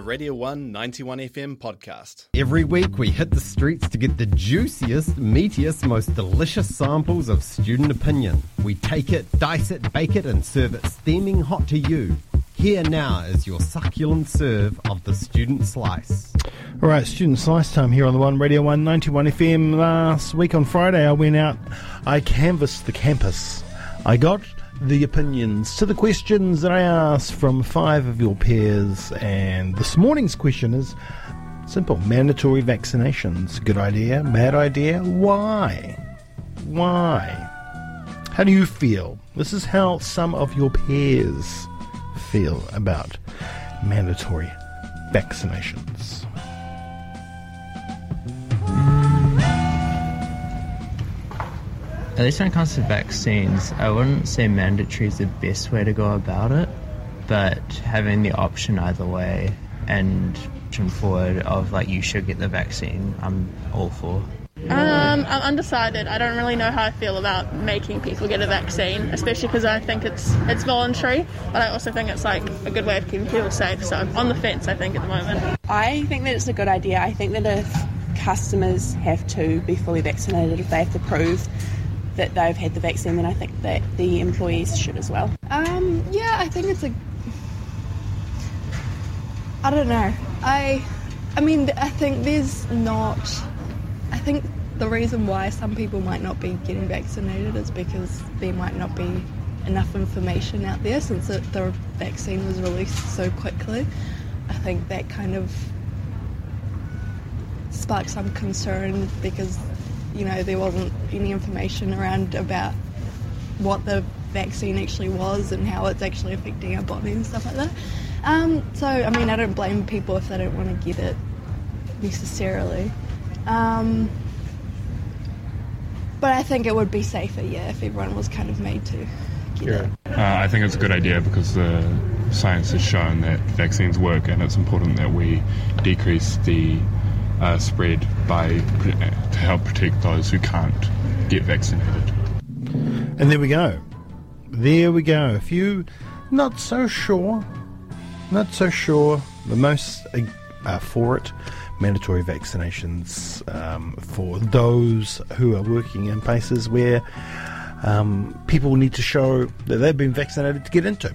a Radio 1 91 FM podcast. Every week we hit the streets to get the juiciest, meatiest, most delicious samples of student opinion. We take it, dice it, bake it, and serve it steaming hot to you. Here now is your succulent serve of the student slice. All right, student slice time here on the One Radio 191 FM. Last week on Friday, I went out, I canvassed the campus. I got the opinions to the questions that I asked from five of your peers, and this morning's question is simple mandatory vaccinations. Good idea? Bad idea? Why? Why? How do you feel? This is how some of your peers feel about mandatory vaccinations. At least when it comes to vaccines, I wouldn't say mandatory is the best way to go about it, but having the option either way and pushing forward of like you should get the vaccine, I'm all for. Um, I'm undecided. I don't really know how I feel about making people get a vaccine, especially because I think it's it's voluntary. But I also think it's like a good way of keeping people safe. So I'm on the fence. I think at the moment. I think that it's a good idea. I think that if customers have to be fully vaccinated, if they have to prove that they've had the vaccine, then I think that the employees should as well. Um, yeah, I think it's a. I don't know. I, I mean, I think there's not. I think the reason why some people might not be getting vaccinated is because there might not be enough information out there since the, the vaccine was released so quickly. I think that kind of sparked some concern because you know there wasn't any information around about what the vaccine actually was and how it's actually affecting our body and stuff like that. Um, so I mean I don't blame people if they don't want to get it necessarily. Um, but I think it would be safer, yeah, if everyone was kind of made to get it. Uh, I think it's a good idea because the science has shown that vaccines work, and it's important that we decrease the uh, spread by to help protect those who can't get vaccinated. And there we go. There we go. A few not so sure, not so sure. The most uh, for it mandatory vaccinations um, for those who are working in places where um, people need to show that they've been vaccinated to get into.